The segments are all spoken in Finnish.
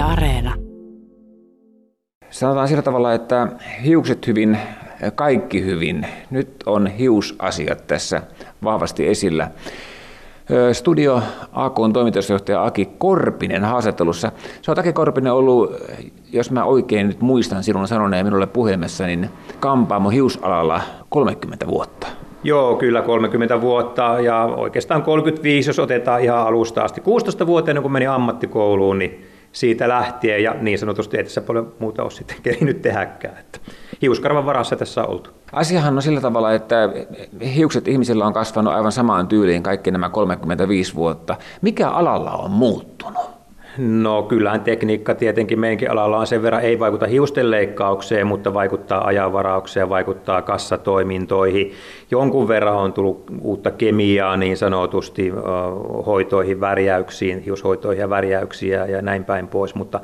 Yle Areena. Sanotaan sillä tavalla, että hiukset hyvin, kaikki hyvin. Nyt on hiusasiat tässä vahvasti esillä. Studio AK on toimitusjohtaja Aki Korpinen haastattelussa. Se on Aki Korpinen ollut, jos mä oikein nyt muistan sinun sanoneen minulle puhelimessa, niin kampaamo hiusalalla 30 vuotta. Joo, kyllä 30 vuotta ja oikeastaan 35, jos otetaan ihan alusta asti. 16 vuotta kun meni ammattikouluun, niin siitä lähtien ja niin sanotusti ei tässä paljon muuta ole sitten kerinyt tehdäkään. Että hiuskarvan varassa tässä on oltu. Asiahan on sillä tavalla, että hiukset ihmisillä on kasvanut aivan samaan tyyliin kaikki nämä 35 vuotta. Mikä alalla on muuttunut? No kyllähän tekniikka tietenkin meidänkin alalla on sen verran, ei vaikuta hiusten leikkaukseen, mutta vaikuttaa ajanvaraukseen, vaikuttaa kassatoimintoihin. Jonkun verran on tullut uutta kemiaa niin sanotusti hoitoihin, värjäyksiin, hiushoitoihin ja värjäyksiä ja näin päin pois, mutta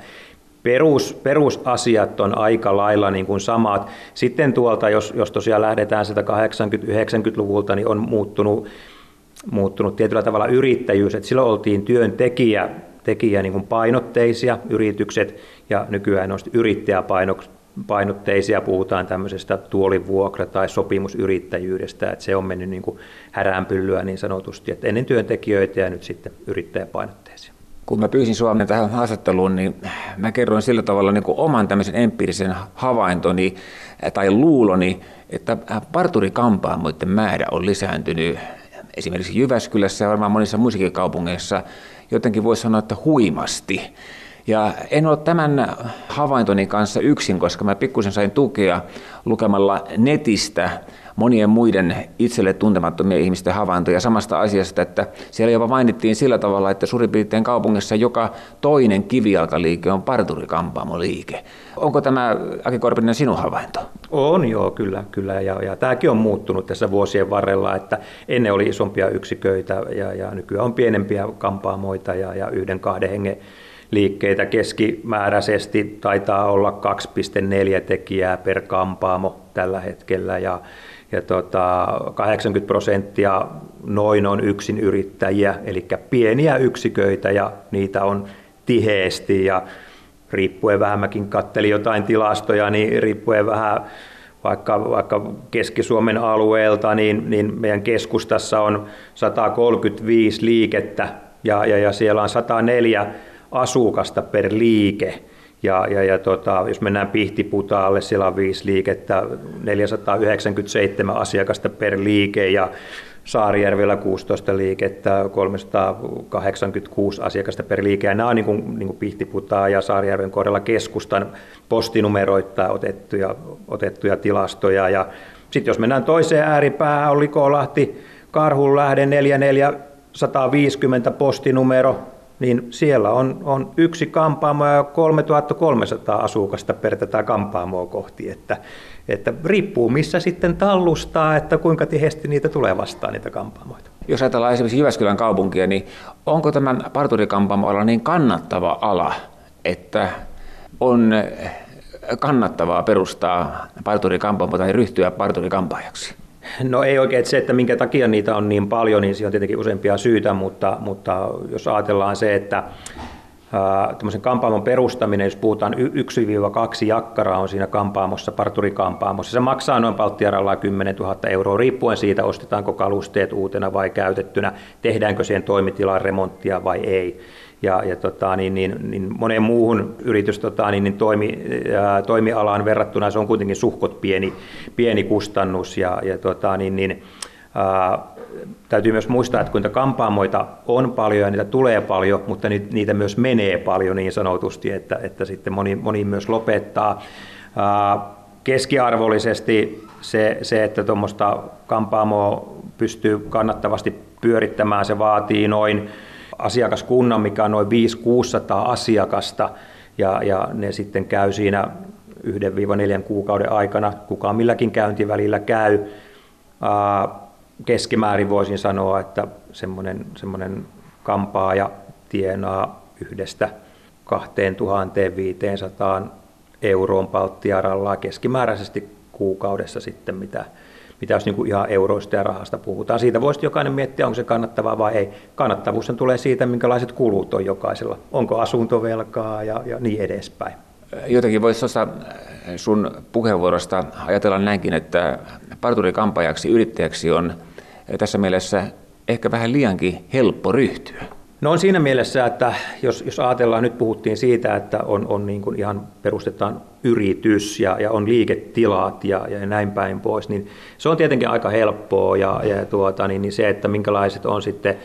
perus, perusasiat on aika lailla niin kuin samat. Sitten tuolta, jos, jos tosiaan lähdetään sieltä 80-90-luvulta, niin on muuttunut, muuttunut tietyllä tavalla yrittäjyys, että silloin oltiin työntekijä tekijä niin kuin painotteisia yritykset ja nykyään on yrittäjäpainotteisia, puhutaan tämmöisestä tuolivuokra- tai sopimusyrittäjyydestä, että se on mennyt niin kuin häränpyllyä niin sanotusti, että ennen työntekijöitä ja nyt sitten yrittäjäpainotteisia. Kun mä pyysin Suomen tähän haastatteluun, niin mä kerroin sillä tavalla niin kuin oman tämmöisen empiirisen havaintoni tai luuloni, että parturikampaamoiden määrä on lisääntynyt esimerkiksi Jyväskylässä ja varmaan monissa muissakin kaupungeissa jotenkin voisi sanoa, että huimasti. Ja en ole tämän havaintoni kanssa yksin, koska mä pikkusen sain tukea lukemalla netistä monien muiden itselle tuntemattomien ihmisten havaintoja samasta asiasta, että siellä jopa mainittiin sillä tavalla, että suurin piirtein kaupungissa joka toinen kivijalkaliike on parturikampaamoliike. Onko tämä, Aki Korpinen, sinun havainto? On joo, kyllä. kyllä. Ja, ja tämäkin on muuttunut tässä vuosien varrella, että ennen oli isompia yksiköitä ja, ja nykyään on pienempiä kampaamoita ja, ja yhden kahden hengen liikkeitä keskimääräisesti. Taitaa olla 2,4 tekijää per kampaamo tällä hetkellä ja, ja tota, 80 prosenttia noin on yksin yrittäjiä, eli pieniä yksiköitä ja niitä on tiheesti ja riippuen vähän, mäkin kattelin jotain tilastoja, niin riippuen vähän vaikka, vaikka Keski-Suomen alueelta, niin, niin meidän keskustassa on 135 liikettä ja, ja, ja siellä on 104 asukasta per liike. Ja, ja, ja tota, jos mennään Pihtiputaalle, siellä on viisi liikettä, 497 asiakasta per liike ja Saarijärvellä 16 liikettä, 386 asiakasta per liike. Ja nämä on niin kuin, niin kuin Pihtiputaa ja Saarijärven kohdalla keskustan postinumeroittaa otettuja, otettuja tilastoja. Ja sitten jos mennään toiseen ääripäähän, on Likolahti, Karhunlähde 4450 postinumero, niin siellä on, on yksi kampaamo ja 3300 asukasta per tätä kampaamoa kohti, että, että riippuu missä sitten tallustaa, että kuinka tiheesti niitä tulee vastaan niitä kampaamoita. Jos ajatellaan esimerkiksi Jyväskylän kaupunkia, niin onko tämän parturikampaamo niin kannattava ala, että on kannattavaa perustaa parturikampaamo tai ryhtyä parturikampaajaksi? No ei oikein että se, että minkä takia niitä on niin paljon, niin siihen on tietenkin useampia syitä, mutta, mutta jos ajatellaan se, että tämmöisen kampaamon perustaminen, jos puhutaan 1-2 jakkaraa on siinä kampaamossa, parturikampaamossa, se maksaa noin palttiaralla 10 000 euroa, riippuen siitä, ostetaanko kalusteet uutena vai käytettynä, tehdäänkö siihen toimitilan remonttia vai ei ja, ja tota, niin, niin, niin moneen muuhun yritys tota, niin, niin toimi, ää, toimialaan verrattuna se on kuitenkin suhkot pieni, pieni kustannus ja, ja tota, niin, niin, ää, täytyy myös muistaa, että kuinka kampaamoita on paljon ja niitä tulee paljon, mutta niitä myös menee paljon niin sanotusti, että, että sitten moni, moni myös lopettaa. Ää, keskiarvollisesti se, se että tuommoista kampaamoa pystyy kannattavasti pyörittämään, se vaatii noin asiakaskunnan, mikä on noin 5-600 asiakasta, ja, ja ne sitten käy siinä 1-4 kuukauden aikana, kuka milläkin käyntivälillä käy. Keskimäärin voisin sanoa, että semmoinen, semmoinen kampaaja tienaa yhdestä 2500 euroon palttiaralla keskimääräisesti kuukaudessa sitten, mitä, mitä jos niin kuin ihan euroista ja rahasta puhutaan. Siitä voisi jokainen miettiä, onko se kannattavaa vai ei. Kannattavuus tulee siitä, minkälaiset kulut on jokaisella. Onko asuntovelkaa ja, ja niin edespäin. Jotenkin voisi tuosta sun puheenvuorosta ajatella näinkin, että parturikampajaksi, yrittäjäksi on tässä mielessä ehkä vähän liiankin helppo ryhtyä. No on siinä mielessä, että jos, jos ajatellaan, nyt puhuttiin siitä, että on, on niin kuin ihan perustetaan yritys ja, ja on liiketilat ja, ja näin päin pois, niin se on tietenkin aika helppoa ja, ja tuota, niin, niin se, että minkälaiset on sitten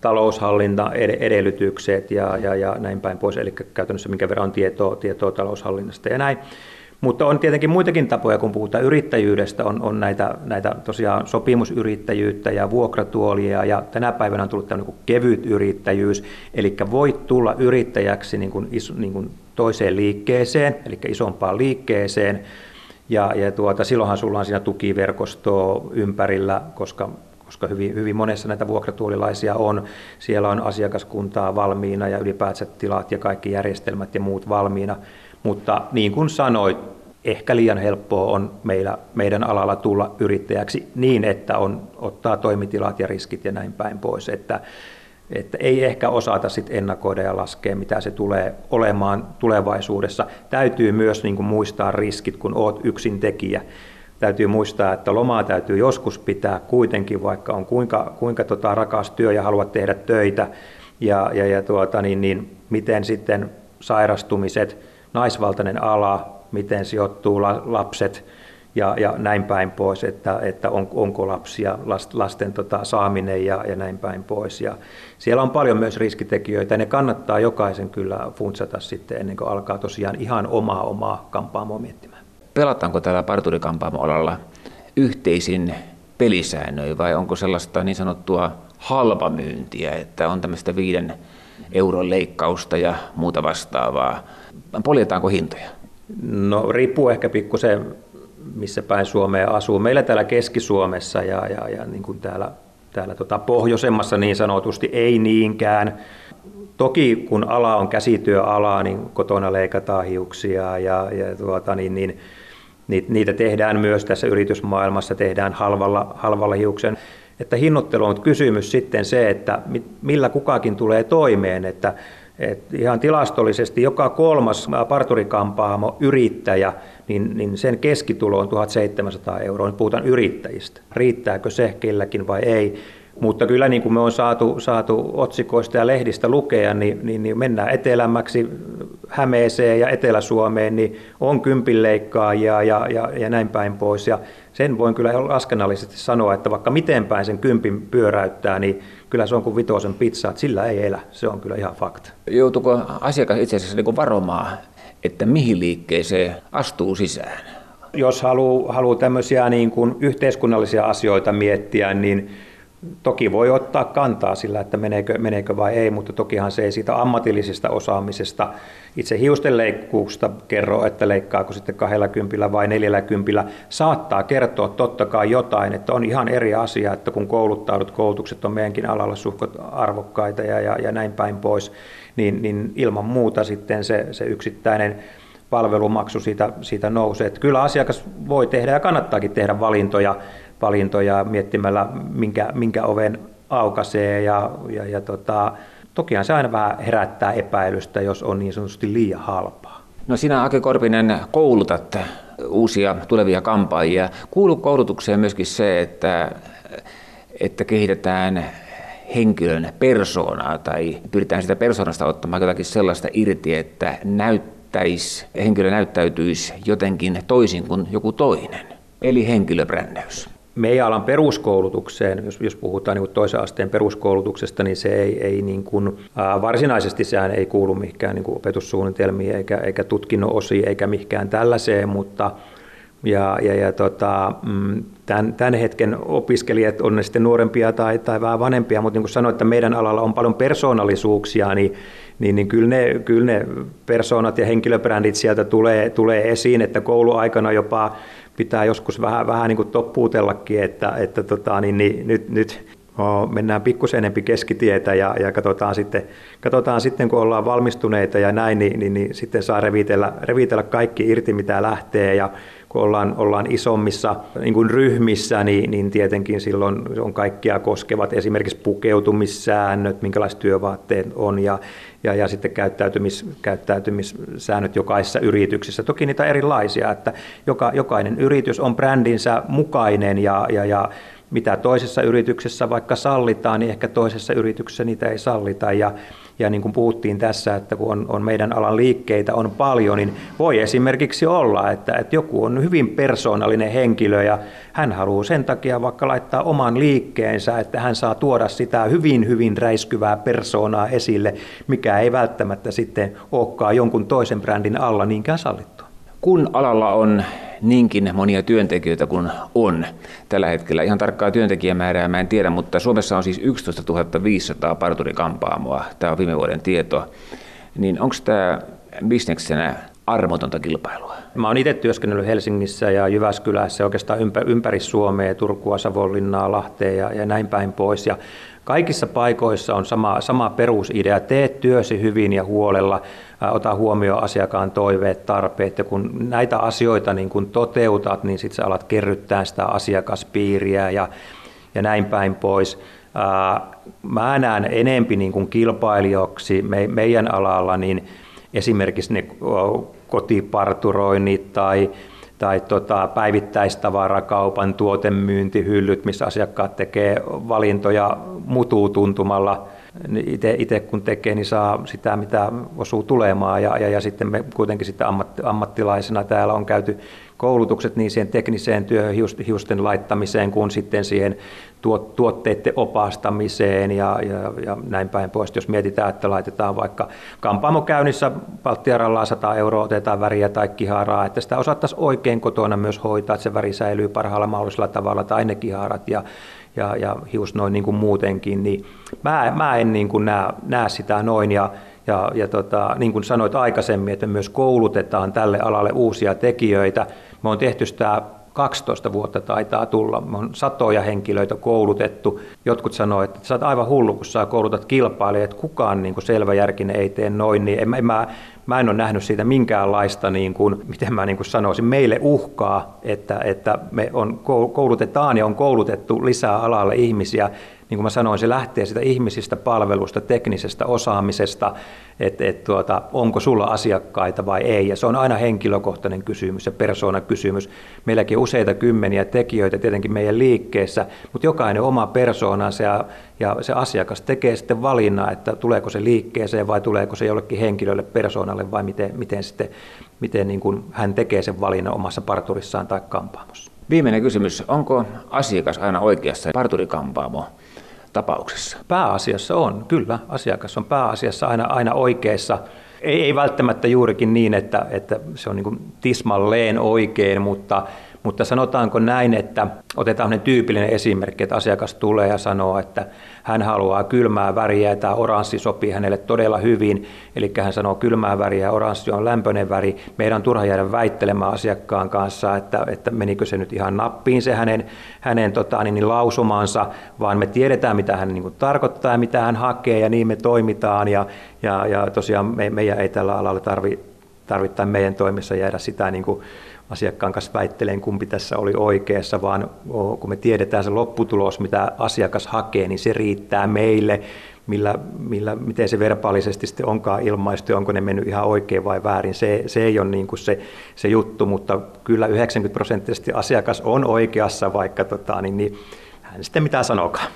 taloushallinta edellytykset ja, ja, ja näin päin pois, eli käytännössä minkä verran on tietoa, tietoa taloushallinnasta ja näin. Mutta on tietenkin muitakin tapoja, kun puhutaan yrittäjyydestä, on, on näitä, näitä tosiaan sopimusyrittäjyyttä ja vuokratuolia, ja tänä päivänä on tullut tämmöinen kuin kevyt yrittäjyys, eli voit tulla yrittäjäksi niin kuin, niin kuin toiseen liikkeeseen, eli isompaan liikkeeseen, ja, ja tuota, silloinhan sulla on siinä tukiverkostoa ympärillä, koska koska hyvin, hyvin monessa näitä vuokratuolilaisia on. Siellä on asiakaskuntaa valmiina ja ylipäätään tilat ja kaikki järjestelmät ja muut valmiina. Mutta niin kuin sanoit, ehkä liian helppoa on meillä, meidän alalla tulla yrittäjäksi niin, että on, ottaa toimitilat ja riskit ja näin päin pois. Että, että ei ehkä osata sit ennakoida ja laskea, mitä se tulee olemaan tulevaisuudessa. Täytyy myös niin kuin muistaa riskit, kun oot yksin tekijä. Täytyy muistaa, että lomaa täytyy joskus pitää kuitenkin, vaikka on kuinka, kuinka tota rakas työ ja haluat tehdä töitä. Ja, ja, ja tuota, niin, niin, miten sitten sairastumiset, naisvaltainen ala, miten sijoittuu lapset ja, ja näin päin pois, että, että on, onko lapsia, lasten tota, saaminen ja, ja näin päin pois. Ja siellä on paljon myös riskitekijöitä ja ne kannattaa jokaisen kyllä funtsata sitten ennen kuin alkaa tosiaan ihan omaa omaa kampaamoa miettimään. Pelataanko täällä parturikampaamoalalla yhteisin pelisäännöin vai onko sellaista niin sanottua halpamyyntiä, että on tämmöistä viiden euron leikkausta ja muuta vastaavaa? Poljetaanko hintoja? No riippuu ehkä pikkusen, missä päin Suomea asuu. Meillä täällä Keski-Suomessa ja, ja, ja niin kuin täällä, täällä tota pohjoisemmassa niin sanotusti ei niinkään. Toki kun ala on käsityöala, niin kotona leikataan hiuksia ja, ja tuota, niin, niin, niitä tehdään myös tässä yritysmaailmassa, tehdään halvalla, halvalla hiuksen. Että hinnoittelu on kysymys sitten se, että millä kukakin tulee toimeen, että et ihan tilastollisesti joka kolmas parturikampaamo yrittäjä, niin, niin sen keskitulo on 1700 euroa. Nyt puhutaan yrittäjistä. Riittääkö se kelläkin vai ei? Mutta kyllä niin kuin me on saatu, saatu otsikoista ja lehdistä lukea, niin, niin, niin mennään etelämmäksi Hämeeseen ja Etelä-Suomeen, niin on kympinleikkaajia ja, ja, ja näin päin pois. Ja sen voin kyllä laskennallisesti sanoa, että vaikka miten päin sen kympin pyöräyttää, niin kyllä se on kuin vitosen pizza, että sillä ei elä. Se on kyllä ihan fakta. Joutuuko asiakas itse asiassa niin varomaan, että mihin liikkeeseen astuu sisään? Jos haluaa, haluaa tämmöisiä niin kuin yhteiskunnallisia asioita miettiä, niin Toki voi ottaa kantaa sillä, että meneekö, meneekö vai ei, mutta tokihan se ei siitä ammatillisesta osaamisesta itse hiusten leikkuusta kerro, että leikkaako sitten 20 vai 40. Saattaa kertoa totta kai jotain, että on ihan eri asia, että kun kouluttaudut, koulutukset on meidänkin alalla suhkot arvokkaita ja, ja, ja näin päin pois, niin, niin ilman muuta sitten se, se yksittäinen palvelumaksu siitä, siitä nousee. Että kyllä asiakas voi tehdä ja kannattaakin tehdä valintoja, valintoja miettimällä, minkä, minkä oven aukaisee ja, ja, ja tota, tokihan se aina vähän herättää epäilystä, jos on niin sanotusti liian halpaa. No sinä Ake Korpinen koulutat uusia tulevia kampaajia. Kuuluu koulutukseen myöskin se, että, että kehitetään henkilön persoonaa tai pyritään sitä persoonasta ottamaan jotakin sellaista irti, että näyttäisi, henkilö näyttäytyisi jotenkin toisin kuin joku toinen. Eli henkilöbrändäys meidän alan peruskoulutukseen, jos, jos puhutaan niin toisen asteen peruskoulutuksesta, niin se ei, ei niin kuin, ää, varsinaisesti sehän ei kuulu mihinkään niin opetussuunnitelmiin eikä, eikä tutkinnon osiin eikä mihinkään tällaiseen, mutta ja, ja, ja tota, mm, tämän, tämän hetken opiskelijat, on ne sitten nuorempia tai, tai vähän vanhempia, mutta niin kuin sanoin, että meidän alalla on paljon persoonallisuuksia, niin, niin, niin kyllä, ne, kyllä ne persoonat ja henkilöbrändit sieltä tulee, tulee esiin, että kouluaikana jopa pitää joskus vähän, vähän niin kuin toppuutellakin, että, että tota, niin, niin, nyt, nyt mennään pikkusen enempi keskitietä ja, ja katsotaan, sitten, katsotaan sitten, kun ollaan valmistuneita ja näin, niin, niin, niin sitten saa revitellä, revitellä kaikki irti, mitä lähtee. Ja kun ollaan, ollaan isommissa niin kuin ryhmissä, niin, niin tietenkin silloin on kaikkia koskevat esimerkiksi pukeutumissäännöt, minkälaiset työvaatteet on ja, ja, ja sitten käyttäytymis, käyttäytymissäännöt jokaisessa yrityksessä. Toki niitä erilaisia, että joka, jokainen yritys on brändinsä mukainen ja, ja, ja mitä toisessa yrityksessä vaikka sallitaan, niin ehkä toisessa yrityksessä niitä ei sallita. Ja, ja niin kuin puhuttiin tässä, että kun on, on meidän alan liikkeitä on paljon, niin voi esimerkiksi olla, että, että joku on hyvin persoonallinen henkilö ja hän haluaa sen takia vaikka laittaa oman liikkeensä, että hän saa tuoda sitä hyvin, hyvin räiskyvää persoonaa esille, mikä ei välttämättä sitten olekaan jonkun toisen brändin alla niinkään sallittua. Kun alalla on niinkin monia työntekijöitä kuin on tällä hetkellä. Ihan tarkkaa työntekijämäärää mä en tiedä, mutta Suomessa on siis 11 500 parturikampaamoa. Tämä on viime vuoden tieto. Niin onko tämä bisneksenä armotonta kilpailua? Mä oon itse työskennellyt Helsingissä ja Jyväskylässä oikeastaan ympäri Suomea, Turkua, Savonlinnaa, Lahteen ja, ja näin päin pois. Ja Kaikissa paikoissa on sama, sama perusidea. Tee työsi hyvin ja huolella, ota huomioon asiakkaan toiveet, tarpeet. Ja kun näitä asioita niin kun toteutat, niin sitten sä alat kerryttää sitä asiakaspiiriä ja, ja näin päin pois. Mä näen enempi niin kuin me, meidän alalla niin esimerkiksi ne kotiparturoinnit tai tai tota, päivittäistavarakaupan tuotemyyntihyllyt, missä asiakkaat tekee valintoja mutuutuntumalla. Itse kun tekee, niin saa sitä, mitä osuu tulemaan. Ja, ja, ja sitten me kuitenkin sitten ammatti, ammattilaisena täällä on käyty koulutukset niin siihen tekniseen työhön, hiusten laittamiseen, kuin sitten siihen tuotteiden opastamiseen ja, ja, ja näin päin pois. Jos mietitään, että laitetaan vaikka kampaamokäynnissä palttiaralla 100 euroa, otetaan väriä tai kiharaa, että sitä osattaisiin oikein kotona myös hoitaa, että se väri säilyy parhaalla mahdollisella tavalla, tai ne kiharat ja, ja, ja hius noin niin kuin muutenkin, niin mä, mä en niin kuin näe, näe sitä noin. Ja, ja, ja tota, niin kuin sanoit aikaisemmin, että me myös koulutetaan tälle alalle uusia tekijöitä. Me on tehty sitä 12 vuotta taitaa tulla. Me on satoja henkilöitä koulutettu. Jotkut sanoo, että sä oot aivan hullu, kun sä koulutat kilpailijat, että kukaan niin kuin selväjärkinen ei tee noin. Niin en, en, mä, mä en ole nähnyt siitä minkäänlaista, niin kuin, miten mä niin kuin sanoisin, meille uhkaa, että, että me on, koulutetaan ja on koulutettu lisää alalle ihmisiä niin kuin mä sanoin, se lähtee sitä ihmisistä, palvelusta, teknisestä osaamisesta, että et tuota, onko sulla asiakkaita vai ei. Ja se on aina henkilökohtainen kysymys ja persoonakysymys. Meilläkin on useita kymmeniä tekijöitä tietenkin meidän liikkeessä, mutta jokainen oma persoonansa ja, ja se asiakas tekee sitten valinnan, että tuleeko se liikkeeseen vai tuleeko se jollekin henkilölle, persoonalle vai miten, miten, sitten, miten niin kuin hän tekee sen valinnan omassa parturissaan tai kampaamossa. Viimeinen kysymys. Onko asiakas aina oikeassa parturikampaamo tapauksessa? Pääasiassa on, kyllä. Asiakas on pääasiassa aina, aina oikeassa. Ei, ei välttämättä juurikin niin, että, että se on niin tismalleen oikein, mutta mutta sanotaanko näin, että otetaan tyypillinen esimerkki, että asiakas tulee ja sanoo, että hän haluaa kylmää väriä ja tämä oranssi sopii hänelle todella hyvin. Eli hän sanoo kylmää väriä ja oranssi on lämpöinen väri. Meidän on turha jäädä väittelemään asiakkaan kanssa, että, että menikö se nyt ihan nappiin se hänen, hänen tota, niin, niin lausumansa, vaan me tiedetään, mitä hän niin kuin, tarkoittaa ja mitä hän hakee ja niin me toimitaan. Ja, ja, ja tosiaan me, meidän ei tällä alalla tarvitse tarvittain meidän toimissa jäädä sitä niin kuin asiakkaan kanssa väitteleen, kumpi tässä oli oikeassa, vaan kun me tiedetään se lopputulos, mitä asiakas hakee, niin se riittää meille, millä, millä, miten se verbaalisesti sitten onkaan ilmaistu, onko ne mennyt ihan oikein vai väärin. Se, se ei ole niin kuin se, se juttu, mutta kyllä 90 prosenttisesti asiakas on oikeassa, vaikka tota, niin, niin hän sitten mitä sanokaan.